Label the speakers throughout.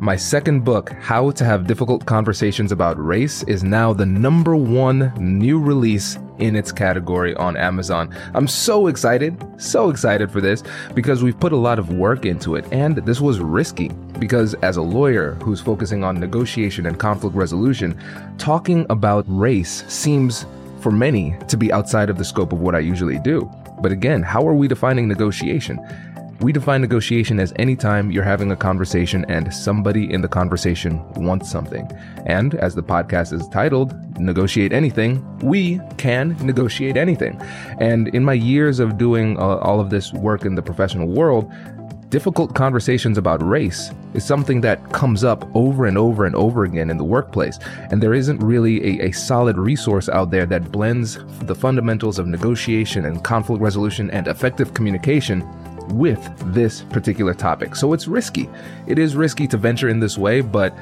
Speaker 1: My second book, How to Have Difficult Conversations About Race, is now the number one new release in its category on Amazon. I'm so excited, so excited for this because we've put a lot of work into it and this was risky because as a lawyer who's focusing on negotiation and conflict resolution, talking about race seems for many to be outside of the scope of what I usually do. But again, how are we defining negotiation? We define negotiation as any time you're having a conversation and somebody in the conversation wants something. And as the podcast is titled, Negotiate Anything, we can negotiate anything. And in my years of doing uh, all of this work in the professional world, difficult conversations about race is something that comes up over and over and over again in the workplace. And there isn't really a, a, solid resource out there that blends the fundamentals of negotiation and conflict resolution and effective communication with this particular topic. So it's risky. It is risky to venture in this way, but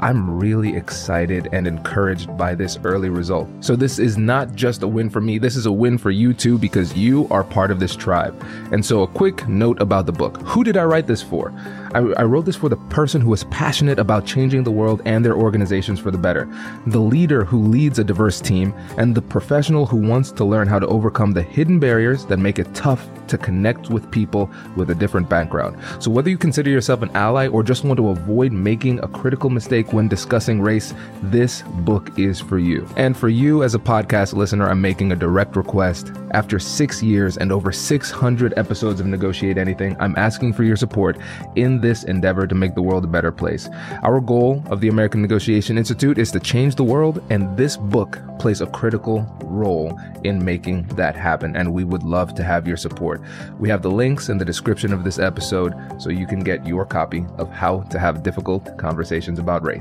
Speaker 1: I'm really excited and encouraged by this early result. So, this is not just a win for me, this is a win for you too because you are part of this tribe. And so, a quick note about the book Who did I write this for? I, I, wrote this for the person who is passionate about changing the world and their organizations for the better, the leader who leads a diverse team, and the professional who wants to learn how to overcome the hidden barriers that make it tough to connect with people with a different background. So, whether you consider yourself an ally or just want to avoid making a critical mistake when discussing race, this book is for you. And for you as a podcast listener, I'm making a direct request. After six years and over 600 episodes of Negotiate Anything, I'm asking for your support in this endeavor to make the world a better place. Our goal of the American Negotiation Institute is to change the world, and this book plays a critical role in making that happen. And we would love to have your support. We have the links in the description of this episode so you can get your copy of How to Have Difficult Conversations About Race.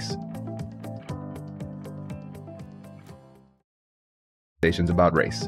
Speaker 1: Conversations about race.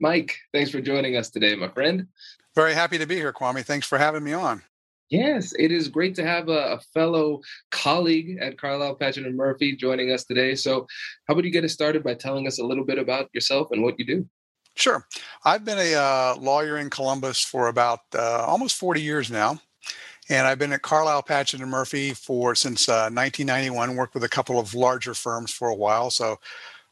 Speaker 1: Mike, thanks for joining us today, my friend.
Speaker 2: Very happy to be here, Kwame. Thanks for having me on.
Speaker 1: Yes, it is great to have a, a fellow colleague at Carlile Patchen and Murphy joining us today. So, how about you get us started by telling us a little bit about yourself and what you do?
Speaker 2: Sure. I've been a uh, lawyer in Columbus for about uh, almost 40 years now. And I've been at Carlile Patchen and Murphy for since uh, 1991. Worked with a couple of larger firms for a while, so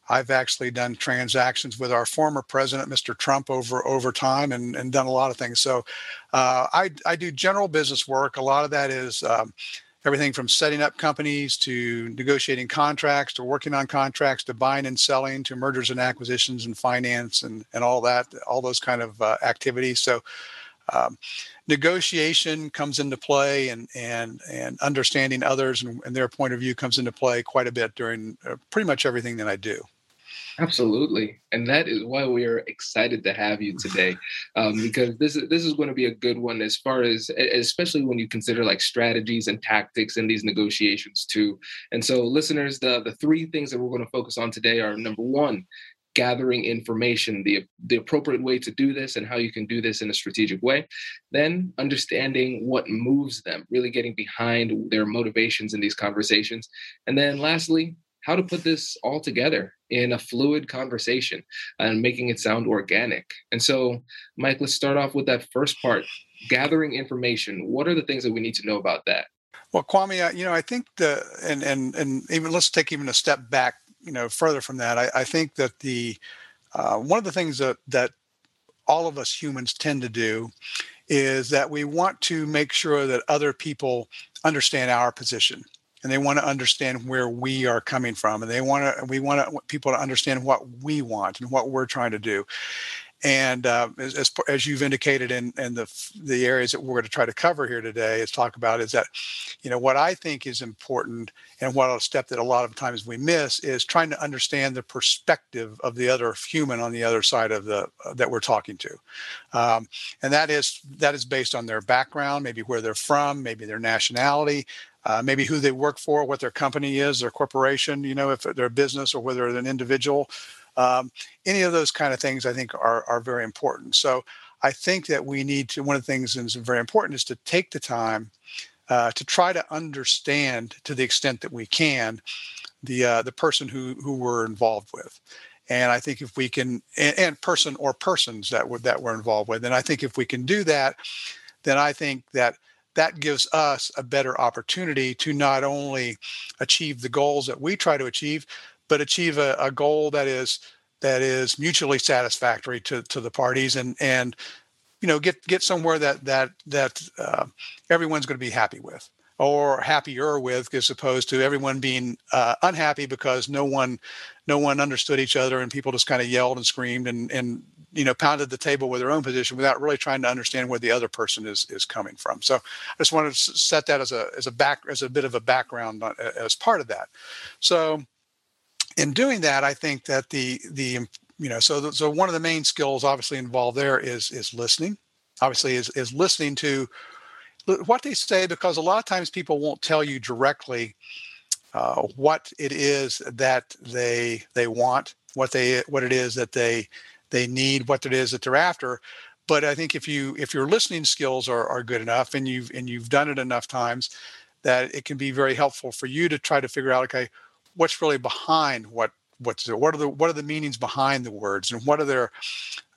Speaker 2: I've actually done transactions with our former president, Mr. Trump, over over time, and, and done a lot of things. So, uh, I I do general business work. A lot of that is um, everything from setting up companies to negotiating contracts to working on contracts to buying and selling to mergers and acquisitions and finance and and all that, all those kind of uh, activities. So. Um, negotiation comes into play and and and understanding others and, and, their point of view comes into play quite a bit during uh, pretty much everything that I do.
Speaker 1: Absolutely, and that is why we are excited to have you today, um, because this is this is going to be a good one as far as especially when you consider like strategies and tactics in these negotiations too. And so, listeners, the the three things that we're going to focus on today are number one, gathering information, the the appropriate way to do this, and how you can do this in a strategic way. Then understanding what moves them, really getting behind their motivations in these conversations, and then lastly, how to put this all together in a fluid conversation and making it sound organic. And so, Mike, let's start off with that first part gathering information. What are the things that we need to know about that?
Speaker 2: Well, Kwame, you know, I think the and and and even let's take even a step back, you know, further from that. I, I think that the uh, one of the things that that all of us humans tend to do is that we want to make sure that other people understand our position and they want to understand where we are coming from and they want to we want to, people to understand what we want and what we're trying to do. And uh, as, as, you've indicated in, in the, the areas that we're going to try to cover here today is talk about is that, you know, what I think is important and what a step that a lot of times we miss is trying to understand the perspective of the other human on the other side of the uh, that we're talking to, um, and that is that is based on their background, maybe where they're from, maybe their nationality, uh, maybe who they work for, what their company is, their corporation, you know, if they're a business or whether they're an individual. Um, any of those kind of things I think are, are very important. So I think that we need to, one of the things that's very important is to take the time uh, to try to understand to the extent that we can the uh, the person who who we're involved with. And I think if we can, and, and person or persons that were that we're involved with, and I think if we can do that, then I think that that gives us a better opportunity to not only achieve the goals that we try to achieve, but achieve a, a goal that is that is mutually satisfactory to, to the parties and and you know get get somewhere that that that uh, everyone's going to be happy with or happier with as opposed to everyone being uh, unhappy because no one no one understood each other and people just kind of yelled and screamed and and you know pounded the table with their own position without really trying to understand where the other person is is coming from. So i just wanted to set that as a as a back as a bit of a background as part of that. So in doing that i think that the the you know so so one of the main skills obviously involved there is is listening. Obviously is is listening to what they say because a lot of times people won't tell you directly uh, what it is that they they want what they what it is that they they need what it is that they're after but i think if you if your listening skills are, are good enough and you've and you've done it enough times that it can be very helpful for you to try to figure out okay what's really behind what what's what are the what are the meanings behind the words and what are their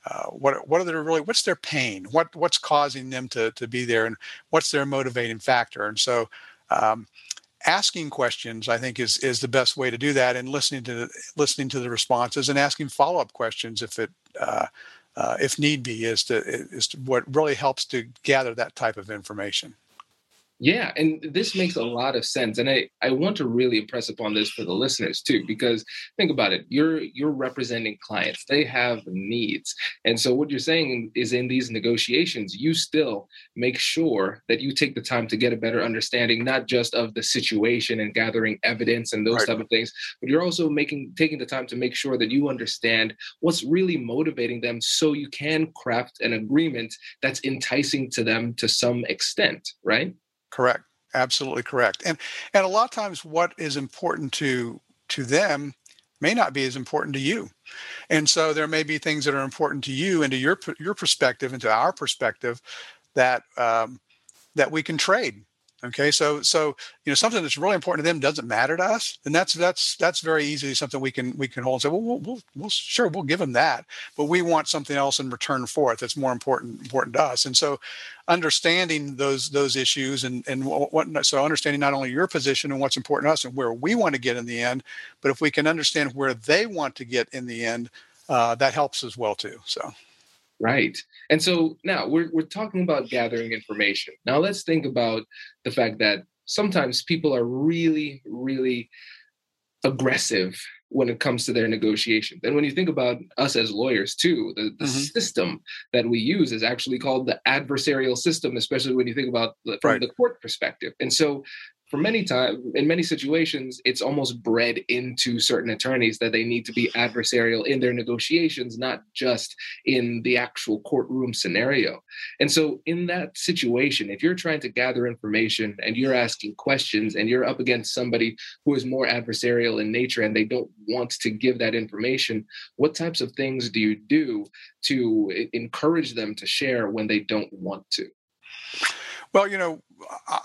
Speaker 2: uh, what what are their really what's their pain? What what's causing them to to be there and what's their motivating factor? And so um, asking questions i think is is the best way to do that and listening to the, listening to the responses and asking follow-up questions if it uh, uh, if need be is to is to what really helps to gather that type of information
Speaker 1: yeah, and this makes a lot of sense. And I, I want to really impress upon this for the listeners too, because think about it. You're you're representing clients. They have needs. And so what you're saying is in these negotiations, you still make sure that you take the time to get a better understanding, not just of the situation and gathering evidence and those right. type of things, but you're also making taking the time to make sure that you understand what's really motivating them so you can craft an agreement that's enticing to them to some extent, right?
Speaker 2: Correct. Absolutely correct. And and a lot of times what is important to to them may not be as important to you. And so there may be things that are important to you and to your your perspective and to our perspective that um, that we can trade Okay, so so you know something that's really important to them doesn't matter to us, and that's that's that's very easily something we can we can hold and say, well, we'll, we'll, we'll sure we'll give them that, but we want something else in return for it that's more important important to us. And so, understanding those those issues and and what, what so understanding not only your position and what's important to us and where we want to get in the end, but if we can understand where they want to get in the end, uh, that helps as well too. So.
Speaker 1: Right. And so now we're, we're talking about gathering information. Now let's think about the fact that sometimes people are really, really aggressive when it comes to their negotiations. And when you think about us as lawyers too, the, the mm-hmm. system that we use is actually called the adversarial system, especially when you think about the, from right. the court perspective. And so for many times, in many situations, it's almost bred into certain attorneys that they need to be adversarial in their negotiations, not just in the actual courtroom scenario. And so, in that situation, if you're trying to gather information and you're asking questions and you're up against somebody who is more adversarial in nature and they don't want to give that information, what types of things do you do to encourage them to share when they don't want to?
Speaker 2: Well, you know,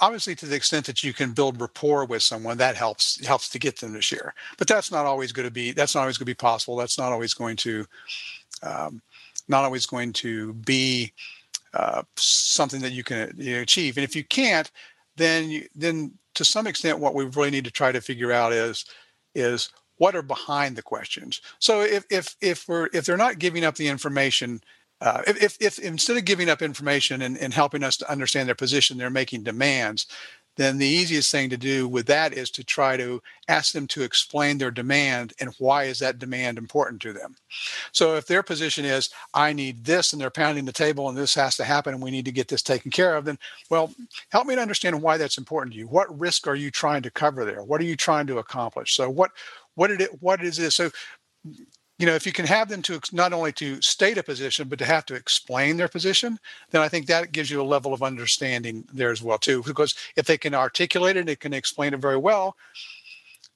Speaker 2: obviously to the extent that you can build rapport with someone, that helps helps to get them to share. But that's not always going to be that's not always going to be possible. That's not always going to um, not always going to be uh, something that you can you know, achieve. And if you can't, then you, then to some extent, what we really need to try to figure out is is what are behind the questions. So if if if we're if they're not giving up the information uh, if, if, instead of giving up information and, and helping us to understand their position, they're making demands, then the easiest thing to do with that is to try to ask them to explain their demand and why is that demand important to them. So if their position is, I need this, and they're pounding the table and this has to happen and we need to get this taken care of, then, well, help me to understand why that's important to you. What risk are you trying to cover there? What are you trying to accomplish? So what, what did it, what is this? So you know, if you can have them to not only to state a position, but to have to explain their position, then I think that gives you a level of understanding there as well too. Because if they can articulate it, they can explain it very well,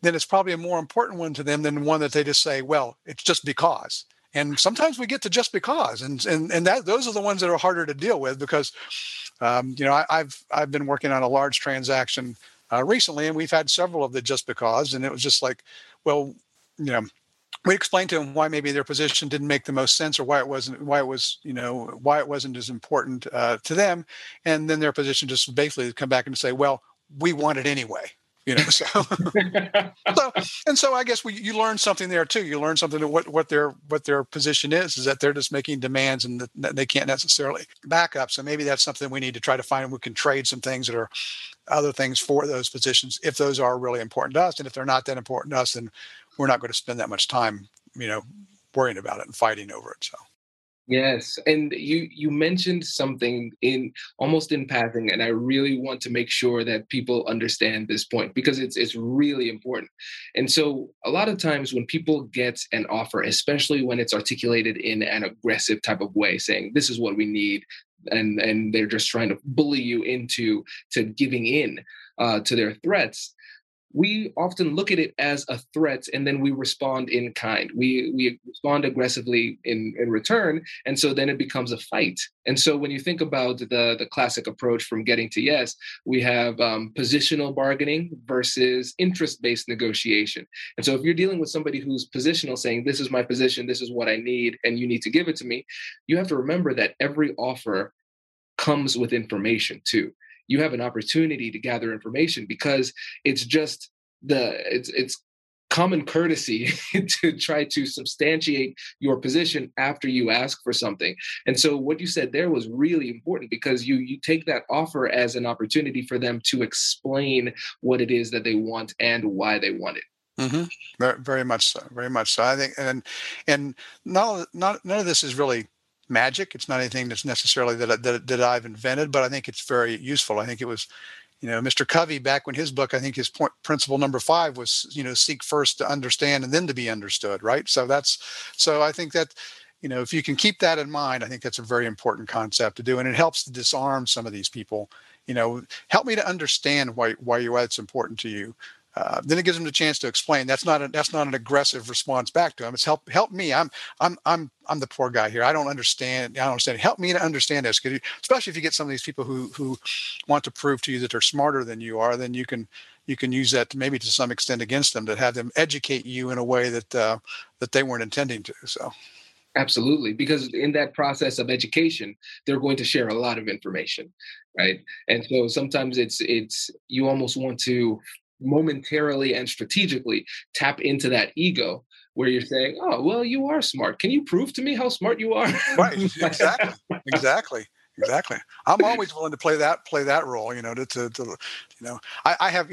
Speaker 2: then it's probably a more important one to them than one that they just say, "Well, it's just because." And sometimes we get to just because, and and and that those are the ones that are harder to deal with because, um, you know, I, have I've been working on a large transaction uh, recently, and we've had several of the just because, and it was just like, well, you know we explained to them why maybe their position didn't make the most sense or why it wasn't why it was you know why it wasn't as important uh, to them. And then their position just basically come back and say well we want it anyway you know so so and so i guess we, you learn something there too. You learn something what what their what their position is is that they're just making demands and they can't necessarily back up. So maybe that's something we need to try to find we can trade some things that are other things for those positions if those are really important to us. And if they're not that important to us then we're not going to spend that much time, you know, worrying about it and fighting over it. So.
Speaker 1: Yes, and you you mentioned something in almost in passing, and I really want to make sure that people understand this point because it's it's really important. And so, a lot of times when people get an offer, especially when it's articulated in an aggressive type of way, saying this is what we need, and and they're just trying to bully you into to giving in uh, to their threats, we often look at it as a threat and then we respond in kind. We we respond aggressively in in return and so then it becomes a fight. And so when you think about the the classic approach from getting to yes we have um, positional bargaining versus interest based negotiation. And so if you're dealing with somebody who's positional saying this is my position this is what i need and you need to give it to me you have to remember that every offer comes with information too you have an opportunity to gather information because it's just the it's it's common courtesy to try to substantiate your position after you ask for something. And so what you said there was really important because you you take that offer as an opportunity for them to explain what it is that they want and why they want it.
Speaker 2: Mm-hmm. Very, very much so. Very much so. I think, and and not not none of this is really magic. It's not anything that's necessarily that, that, that I've invented, but I think it's very useful. I think it was, you know, Mr. Covey back when his book, I think his point principle number five was, you know, seek first to understand and then to be understood. Right. So that's, so I think that, you know, if you can keep that in mind, I think that's a very important concept to do. And it helps to disarm some of these people, you know, help me to understand why, why you, why it's important to you. Uh, then it gives them the chance to explain. That's not a, that's not an aggressive response back to them. It's help help me. I'm I'm I'm I'm the poor guy here. I don't understand. I don't understand. Help me to understand this. You, especially if you get some of these people who who want to prove to you that they're smarter than you are, then you can you can use that to maybe to some extent against them to have them educate you in a way that uh, that they weren't intending to. So.
Speaker 1: Absolutely, because in that process of education, they're going to share a lot of information, right? And so sometimes it's it's you almost want to momentarily and strategically tap into that ego where you're saying, "Oh, well, you are smart. Can you prove to me how smart you are?"
Speaker 2: right. Exactly. exactly. Exactly. I'm always willing to play that play that role. You know, to, to, to you know, I, I, have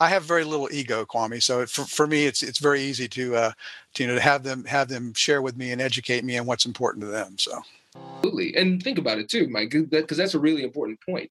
Speaker 2: I have very little ego, Kwame. So for, for me, it's it's very easy to uh, to you know to have them have them share with me and educate me on what's important to them. So.
Speaker 1: Absolutely, and think about it too, Mike, because that's a really important point.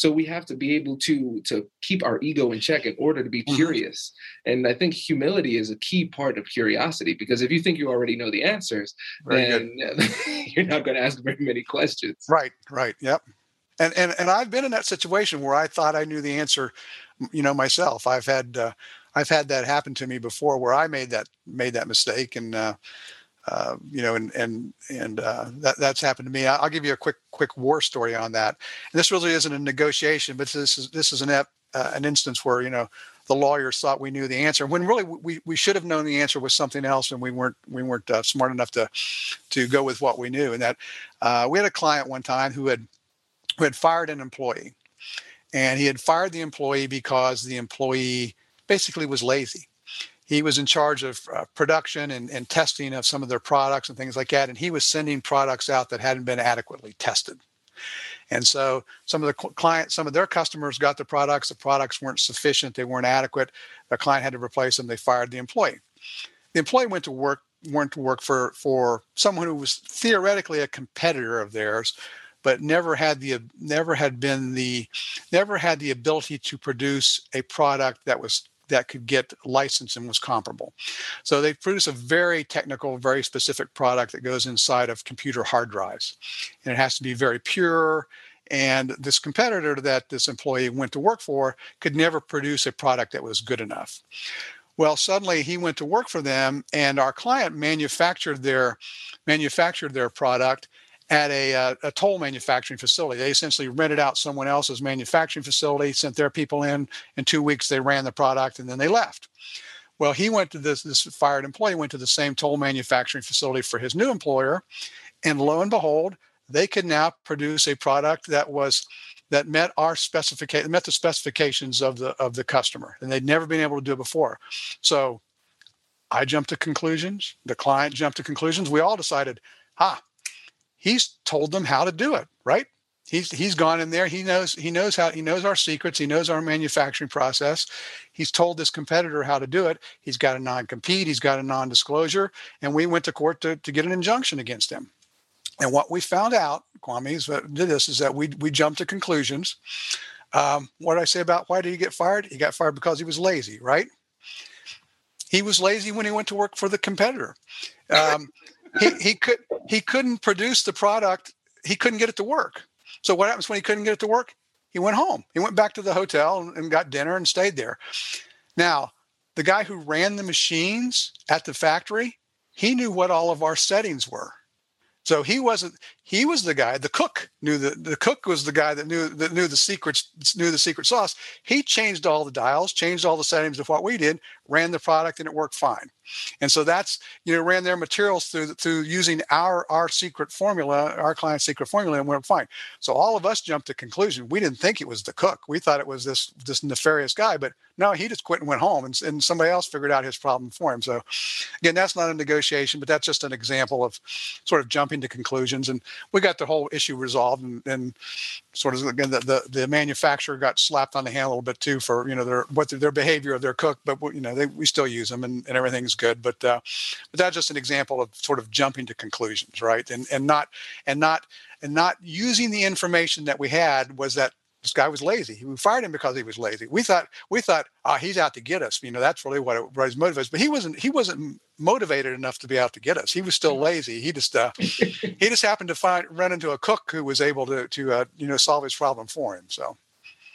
Speaker 1: So we have to be able to to keep our ego in check in order to be mm-hmm. curious. And I think humility is a key part of curiosity because if you think you already know the answers, very then you're not going to ask very many questions.
Speaker 2: Right, right. Yep. And and and I've been in that situation where I thought I knew the answer, you know, myself. I've had uh, I've had that happen to me before where I made that made that mistake and uh, uh, you know, and and and uh, that that's happened to me. I'll give you a quick quick war story on that. And this really isn't a negotiation, but this is this is an ep, uh, an instance where you know the lawyers thought we knew the answer when really we, we should have known the answer was something else, and we weren't we weren't uh, smart enough to to go with what we knew. And that uh, we had a client one time who had who had fired an employee, and he had fired the employee because the employee basically was lazy he was in charge of uh, production and, and testing of some of their products and things like that. And he was sending products out that hadn't been adequately tested. And so some of the clients, some of their customers got the products. The products weren't sufficient. They weren't adequate. The client had to replace them. They fired the employee. The employee went to work, went to work for for someone who was theoretically a competitor of theirs, but never had the never had been the never had the ability to produce a product that was that could get licensed and was comparable. So they produce a very technical, very specific product that goes inside of computer hard drives. And it has to be very pure. And this competitor that this employee went to work for could never produce a product that was good enough. Well, suddenly he went to work for them, and our client manufactured their manufactured their product at a, uh, a, toll manufacturing facility. They essentially rented out someone else's manufacturing facility, sent their people in. In two weeks, they ran the product and then they left. Well, he went to this, this fired employee went to the same toll manufacturing facility for his new employer. And lo and behold, they could now produce a product that was that met our specification met the specifications of the of the customer and they'd never been able to do it before so i jumped to conclusions the client jumped to conclusions we all decided ah he's told them how to do it, right? He's he's gone in there. He knows he knows how he knows our secrets. He knows our manufacturing process. He's told this competitor how to do it. He's got a non-compete. He's got a non-disclosure, and we went to court to, to get an injunction against him. And what we found out, Kwame, is that did this is that we we jumped to conclusions. Um, what did I say about why did he get fired? He got fired because he was lazy, right? He was lazy when he went to work for the competitor. Um, he, he could he couldn't produce the product. He couldn't get it to work. So what happens when he couldn't get it to work? He went home. He went back to the hotel and got dinner and stayed there. Now, the guy who ran the machines at the factory, he knew what all of our settings were. So he wasn't he was the guy the cook knew the the cook was the guy that knew that knew the secrets knew the secret sauce. He changed all the dials changed all the settings of what we did ran the product and it worked fine. And so that's you know ran their materials through through using our our secret formula our client's secret formula and went fine. So all of us jumped to conclusion. We didn't think it was the cook. We thought it was this this nefarious guy but no he just quit and went home and, and somebody else figured out his problem for him. So again that's not a negotiation but that's just an example of sort of jumping to conclusions. And we got the whole issue resolved and, and sort of again the, the, the manufacturer got slapped on the hand a little bit too for you know their what their, behavior of their cook but you know they, we still use them and, and everything's good. But uh, but that's just an example of sort of jumping to conclusions right? And and not and not and not using the information that we had was that this guy was lazy. We fired him because he was lazy. We thought we thought, ah, oh, he's out to get us. You know, that's really what it was motivated. But he wasn't. He wasn't motivated enough to be out to get us. He was still lazy. He just uh, he just happened to find run into a cook who was able to to uh, you know solve his problem for him. So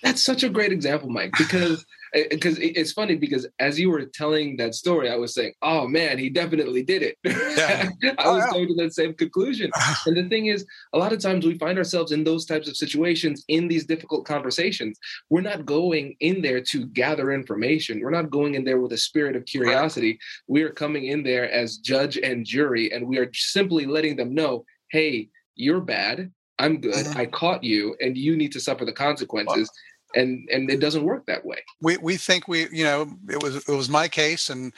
Speaker 1: that's such a great example, Mike, because because it's funny because as you were telling that story, I was saying, "Oh man, he definitely did it." Yeah. I oh, was yeah. going to that same conclusion. and the thing is, a lot of times we find ourselves in those types of situations in these difficult conversations. We're not going in there to gather information. We're not going in there with a spirit of curiosity. We are coming in there as judge and jury, and we are simply letting them know, "Hey, you're bad. I'm good. Mm-hmm. I caught you, and you need to suffer the consequences." And and it doesn't work that way.
Speaker 2: We we think we you know it was it was my case and.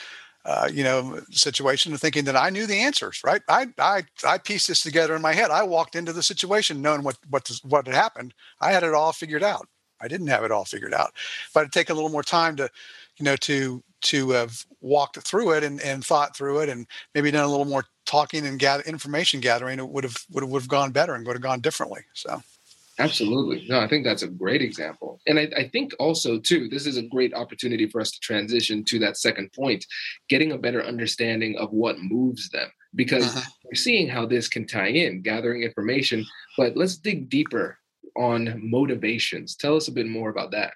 Speaker 2: Uh, you know, situation of thinking that I knew the answers, right? I, I, I pieced this together in my head. I walked into the situation knowing what, what, what had happened. I had it all figured out. I didn't have it all figured out, but it'd take a little more time to, you know, to, to have walked through it and, and thought through it and maybe done a little more talking and gather information gathering. It would have, would have, would have gone better and would have gone differently. So.
Speaker 1: Absolutely. No, I think that's a great example. And I, I, think also, too, this is a great opportunity for us to transition to that second point, getting a better understanding of what moves them. Because uh-huh. we're seeing how this can tie in, gathering information. But let's dig deeper on motivations. Tell us a bit more about that.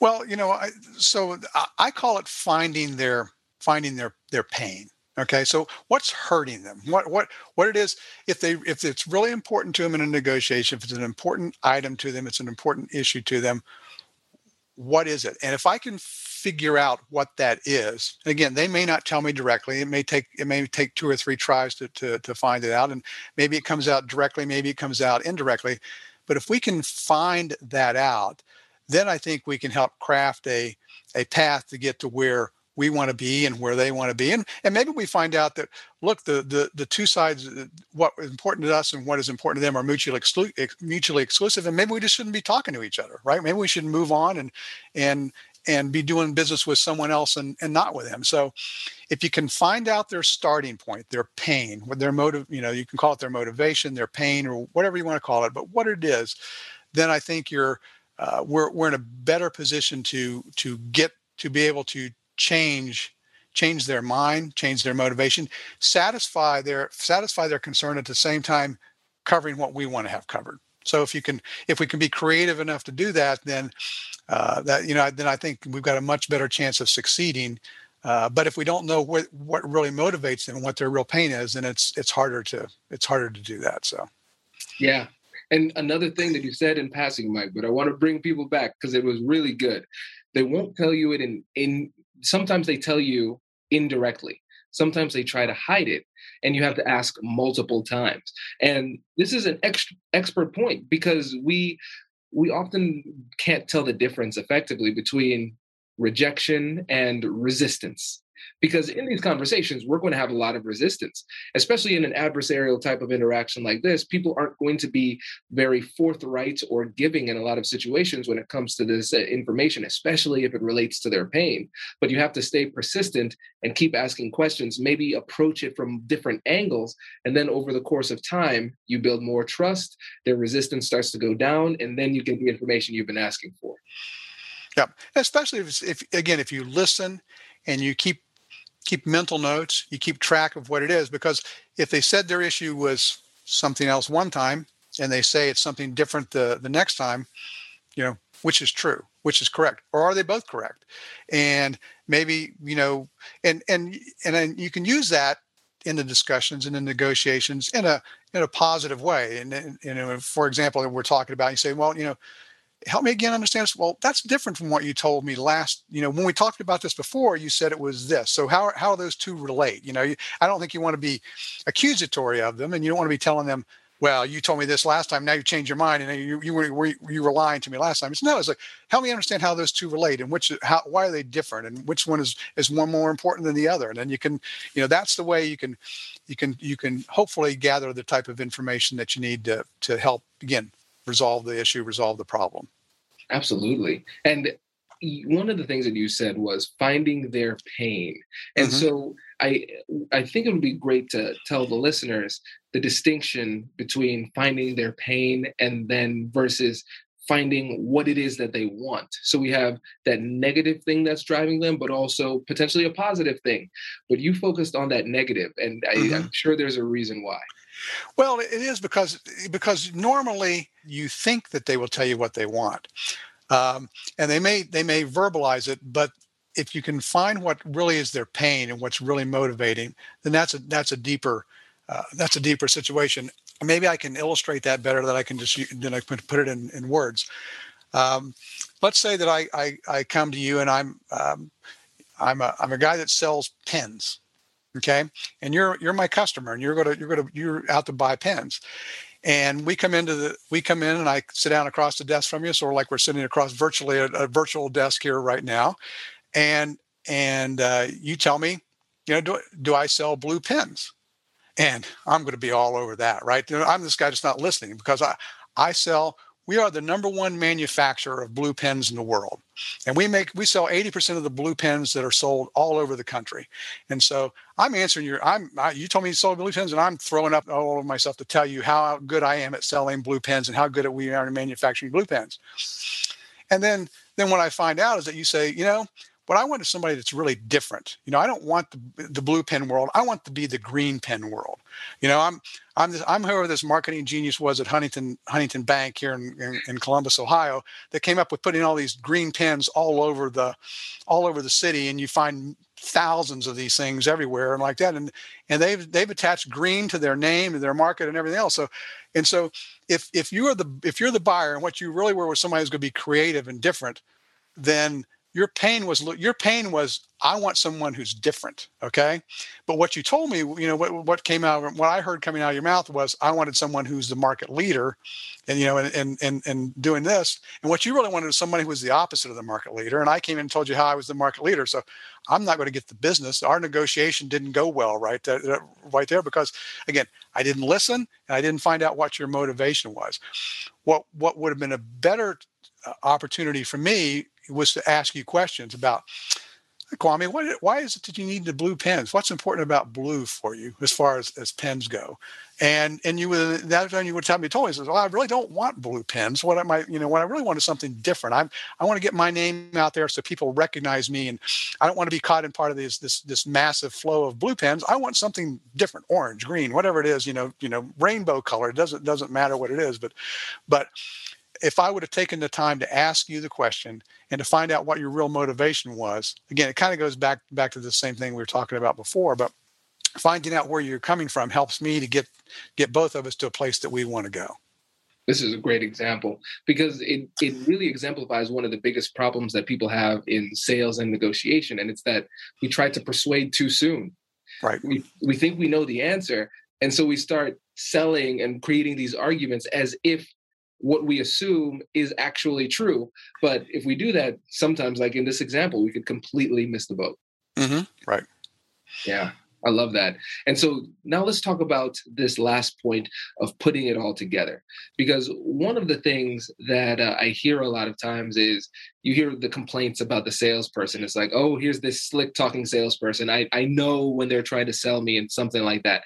Speaker 2: Well, you know, I, so I call it finding their finding their their pain Okay, so what's hurting them? What what what it is? If they if it's really important to them in a negotiation, if it's an important item to them, it's an important issue to them. What is it? And if I can figure out what that is, again, they may not tell me directly. It may take it may take two or three tries to to, to find it out, and maybe it comes out directly, maybe it comes out indirectly. But if we can find that out, then I think we can help craft a a path to get to where we want to be and where they want to be and and maybe we find out that look the the the two sides uh, what is important to us and what is important to them are mutually exclu- mutually exclusive and maybe we just shouldn't be talking to each other right? Maybe we should move on and and and be doing business with someone else and, and not with them. So if you can find out their starting point their pain what their motive you know you can call it their motivation their pain or whatever you want to call it but what it is then i think you're uh, we're, we're in a better position to to get to be able to change change their mind change their motivation satisfy their satisfy their concern at the same time covering what we want to have covered. So if you can if we can be creative enough to do that then uh, that you know then i think we've got a much better chance of succeeding. Uh, but if we don't know what what really motivates them and what their real pain is then it's it's harder to it's harder to do that so.
Speaker 1: Yeah. And another thing that you said in passing mike but i want to bring people back because it was really good. They won't tell you it in in sometimes they tell you indirectly. Sometimes they try to hide it and you have to ask multiple times. And this is an ex- expert point because we we often can't tell the difference effectively between rejection and resistance because in these conversations we're going to have a lot of resistance especially in an adversarial type of interaction like this people aren't going to be very forthright or giving in a lot of situations when it comes to this uh, information especially if it relates to their pain. But you have to stay persistent and keep asking questions maybe approach it from different angles and then over the course of time you build more trust their resistance starts to go down and then you get the information you've been asking for.
Speaker 2: Yeah especially if, if again if you listen and you keep keep mental notes, you keep track of what it is. Because if they said their issue was something else one time and they say it's something different the, the next time, you know, which is true, which is correct, or are they both correct? And maybe, you know, and and and then you can use that in the discussions and in negotiations in a in a positive way. And, and you know, for example, we're talking about you say, well, you know, help me again understand this. Well, that's different from what you told me last. You know, when we talked about this before, you said it was this. So how how those two relate? You know, you, I don't think you want to be accusatory of them, and you don't want to be telling them, well, you told me this last time. Now you changed your mind, and you you were, you were lying to me last time. It's no. It's like help me understand how those two relate, and which how why are they different, and which one is is one more important than the other. And then you can, you know, that's the way you can you can you can hopefully gather the type of information that you need to to help again resolve the issue, resolve the problem.
Speaker 1: Absolutely. And one of the things that you said was finding their pain. And mm-hmm. so I I think it would be great to tell the listeners the distinction between finding their pain and then versus finding what it is that they want. So we have that negative thing that's driving them, but also potentially a positive thing. But you focused on that negative, and mm-hmm. I, I'm sure there's a reason why.
Speaker 2: Well, it is because because normally you think that they will tell you what they want, um, and they may they may verbalize it, but if you can find what really is their pain and what's really motivating, then that's a that's a deeper uh, that's a deeper situation. Maybe I can illustrate that better than I can just then I can put it in, in words. Um, let's say that I, I, I come to you and I'm um, I'm a I'm a guy that sells pens, okay, and you're you're my customer and you're gonna you're gonna you're out to buy pens, and we come into the we come in and I sit down across the desk from you, sort of like we're sitting across virtually a, a virtual desk here right now, and and uh, you tell me, you know, do do I sell blue pens? and I'm going to be all over that, right? I'm this guy just not listening because I, I sell. We are the number one manufacturer of blue pens in the world, and we make we sell 80% of the blue pens that are sold all over the country. And so I'm answering your. I'm I, you told me you sold blue pens, and I'm throwing up all over myself to tell you how good I am at selling blue pens and how good we are in manufacturing blue pens. And then then what I find out is that you say, you know, what I want is somebody that's really different. You know, I don't want the, the blue pen world. I want to be the green pen world. You know, I'm I'm this, I'm whoever this marketing genius was at Huntington Huntington Bank here in, in, in, Columbus, Ohio, that came up with putting all these green pens all over the all over the city, and you find thousands of these things everywhere and like that. And and they've they've attached green to their name and their market and everything else. So and so if if you are the if you're the buyer and what you really were was somebody who's going to be creative and different, then your pain was your pain was i want someone who's different okay? But what you told me you know what, what came out what i heard coming out of your mouth was i wanted someone who's the market leader and you know and and and, and doing this and what you really wanted was somebody who was the opposite of the market leader and i came in and told you how i was the market leader so i'm not going to get the business. Our negotiation didn't go well right right there because again i didn't listen and i didn't find out what your motivation was. What what would have been a better uh, opportunity for me was to ask you questions about Kwame, what, why is it that you need the blue pens? What's important about blue for you as far as, as pens go? And and you would that time you would tell me told me says, well, I really don't want blue pens. What am I you know what I really want is something different. I'm I want to get my name out there so people recognize me, and I don't want to be caught in part of this this this massive flow of blue pens. I want something different, orange, green, whatever it is. You know you know rainbow color. It doesn't doesn't matter what it is, but but if I would have taken the time to ask you the question and to find out what your real motivation was, again, it kind of goes back back to the same thing we were talking about before, but finding out where you're coming from helps me to get get both of us to a place that we want to go.
Speaker 1: This is a great example because it, it really exemplifies one of the biggest problems that people have in sales and negotiation. And it's that we try to persuade too soon.
Speaker 2: Right.
Speaker 1: We, we think we know the answer. And so we start selling and creating these arguments as if what we assume is actually true. But if we do that, sometimes, like in this example, we could completely miss the boat.
Speaker 2: Mm-hmm. Right.
Speaker 1: Yeah. I love that. And so now let's talk about this last point of putting it all together. Because one of the things that uh, I hear a lot of times is you hear the complaints about the salesperson. It's like, oh, here's this slick talking salesperson. I, I know when they're trying to sell me and something like that.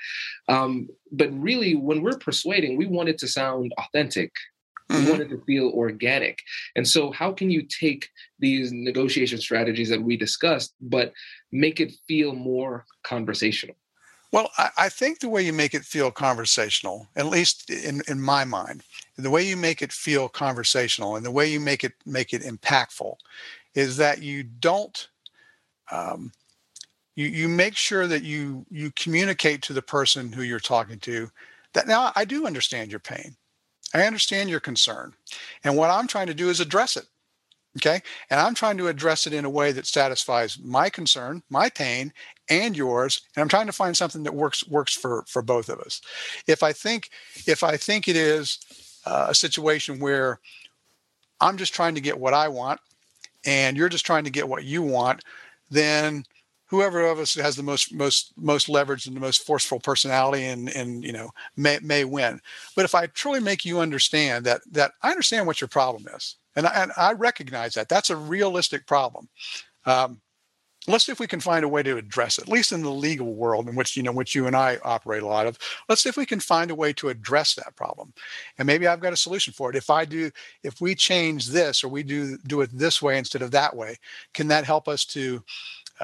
Speaker 1: Um, but really, when we're persuading, we want it to sound authentic. Mm-hmm. We want it to feel organic. And so, how can you take these negotiation strategies that we discussed, but make it feel more conversational?
Speaker 2: Well, I, I, think the way you make it feel conversational, at least in, in my mind, the way you make it feel conversational and the way you make it make it impactful, is that you don't um, you you make sure that you you communicate to the person who you're talking to that now I do understand your pain. I understand your concern. And what I'm trying to do is address it. Okay. And I'm trying to address it in a way that satisfies my concern, my pain, and yours. And I'm trying to find something that works works for for both of us. If I think if I think it is uh, a situation where I'm just trying to get what I want and you're just trying to get what you want, then whoever of us has the most most most leverage and the most forceful personality and and you know may may win. But if i truly make you understand that that i understand what your problem is and i, and I recognize that that's a realistic problem. Um, let's see if we can find a way to address it at least in the legal world in which you know which you and i operate a lot of. Let's see if we can find a way to address that problem. And maybe i've got a solution for it. If i do if we change this or we do do it this way instead of that way can that help us to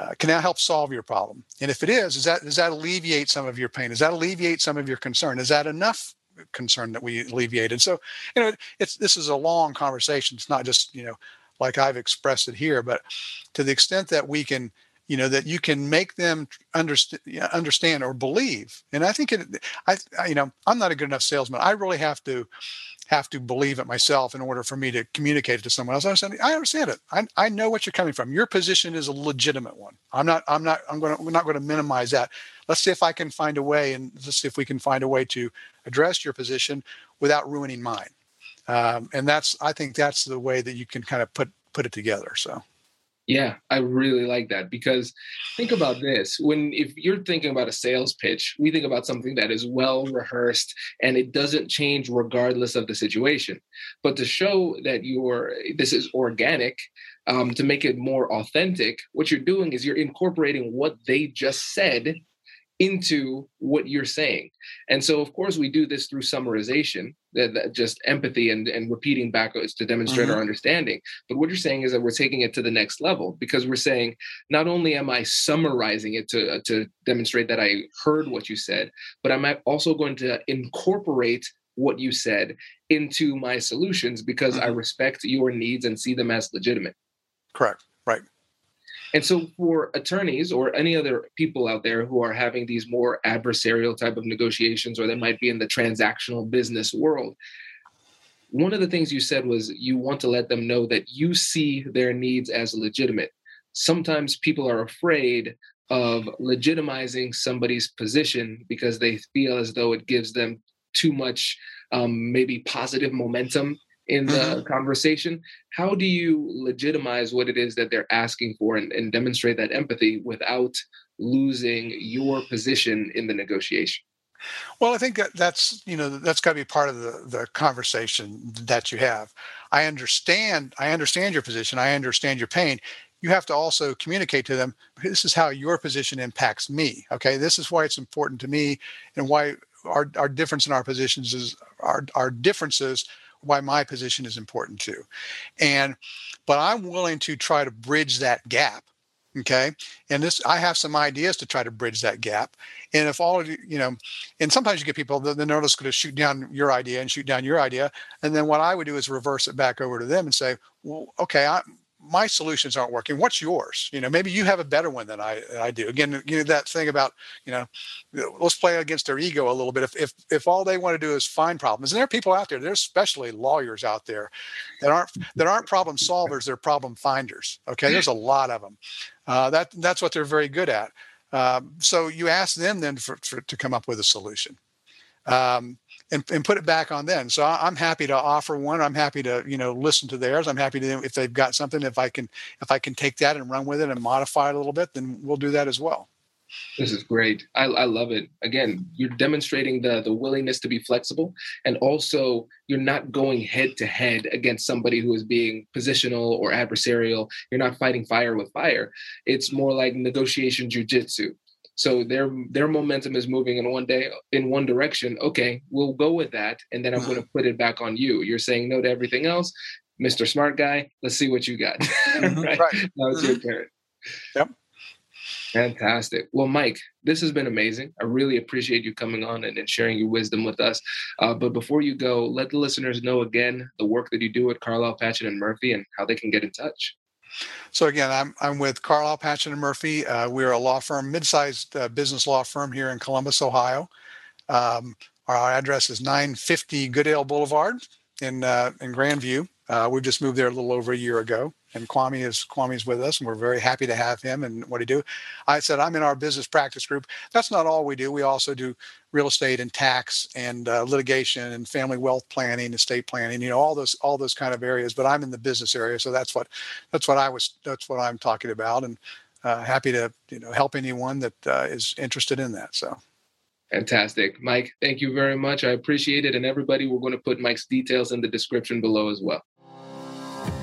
Speaker 2: uh, can that help solve your problem? And if it is, does that does that alleviate some of your pain? Does that alleviate some of your concern? Is that enough concern that we alleviated? And so, you know, it's this is a long conversation. It's not just you know like I've expressed it here, but to the extent that we can you know that you can make them understand understand or believe and i think it I, you know i'm not a good enough salesman i really have to have to believe it myself in order for me to communicate it to someone else. I understand, I understand it. I, I know what you're coming from. Your position is a legitimate one. I'm not, I'm not, I'm going to, we're not going to minimize that. Let's see if I can find a way and let's see if we can find a way to address your position without ruining mine. Um, and that's, I think that's the way that you can kind of put, put it together. So.
Speaker 1: Yeah, I really like that because think about this. When if you're thinking about a sales pitch, we think about something that is well rehearsed and it doesn't change regardless of the situation. But to show that you're this is organic, um, to make it more authentic, what you're doing is you're incorporating what they just said into what you're saying. And so, of course, we do this through summarization, that, that just empathy and, and repeating backwards to demonstrate mm-hmm. our understanding. But what you're saying is that we're taking it to the next level because we're saying, not only am I summarizing it to, uh, to demonstrate that I heard what you said, but I'm also going to incorporate what you said into my solutions because mm-hmm. I respect your needs and see them as legitimate.
Speaker 2: Correct. Right.
Speaker 1: And so, for attorneys or any other people out there who are having these more adversarial type of negotiations, or they might be in the transactional business world, one of the things you said was you want to let them know that you see their needs as legitimate. Sometimes people are afraid of legitimizing somebody's position because they feel as though it gives them too much, um, maybe positive momentum in the mm-hmm. conversation how do you legitimize what it is that they're asking for and, and demonstrate that empathy without losing your position in the negotiation
Speaker 2: well, I think that that's you know that's got to be part of the the conversation that you have. I understand I understand your position. I understand your pain. You have to also communicate to them. This is how your position impacts me. Okay, this is why it's important to me, and why our our difference in our positions is our our differences why my position is important too. And but I'm willing to try to bridge that gap. Okay. And this I have some ideas to try to bridge that gap. And if all of you, you know, and sometimes you get people they're just going to shoot down your idea and shoot down your idea. And then what I would do is reverse it back over to them and say, well, okay, I, my solutions aren't working. What's yours? You know, maybe you have a better one than I I do. Again, you know that thing about you know, let's play against their ego a little bit. If if if all they want to do is find problems, and there are people out there, there's especially lawyers out there that aren't that aren't problem solvers, they're problem finders. Okay, there's a lot of them. Uh, that that's what they're very good at. Um, so you ask them then for, for, to come up with a solution. Um, and, and put it back on them. So I'm happy to offer one. I'm happy to you know listen to theirs. I'm happy to if they've got something. If I can if I can take that and run with it and modify it a little bit, then we'll do that as well.
Speaker 1: This is great. I, I love it. Again, you're demonstrating the the willingness to be flexible, and also you're not going head to head against somebody who is being positional or adversarial. You're not fighting fire with fire. It's more like negotiation jujitsu. So their their momentum is moving in one day in one direction. Okay, we'll go with that, and then I'm going to put it back on you. You're saying no to everything else, Mr. Smart Guy. Let's see what you got. Mm-hmm. right? right. That was your turn.
Speaker 2: Yep.
Speaker 1: Fantastic. Well, Mike, this has been amazing. I really appreciate you coming on and, and sharing your wisdom with us. Uh, but before you go, let the listeners know again the work that you do at Carlile Patchen and Murphy and how they can get in touch.
Speaker 2: So again, I'm I'm with Carlile Patchen and Murphy. Uh, we're a law firm, mid-sized uh, business law firm here in Columbus, Ohio. Um, our address is 950 Goodale Boulevard in uh, in Grandview. Uh, we've just moved there a little over a year ago, and Kwame is Kwame is with us, and we're very happy to have him and what he do. I said I'm in our business practice group. That's not all we do. We also do real estate and tax and uh, litigation and family wealth planning, estate planning. You know all those all those kind of areas. But I'm in the business area, so that's what that's what I was that's what I'm talking about, and uh, happy to you know help anyone that uh, is interested in that. So.
Speaker 3: Fantastic. Mike, thank you very much. I appreciate it. And everybody, we're going to put Mike's details in the description below as well.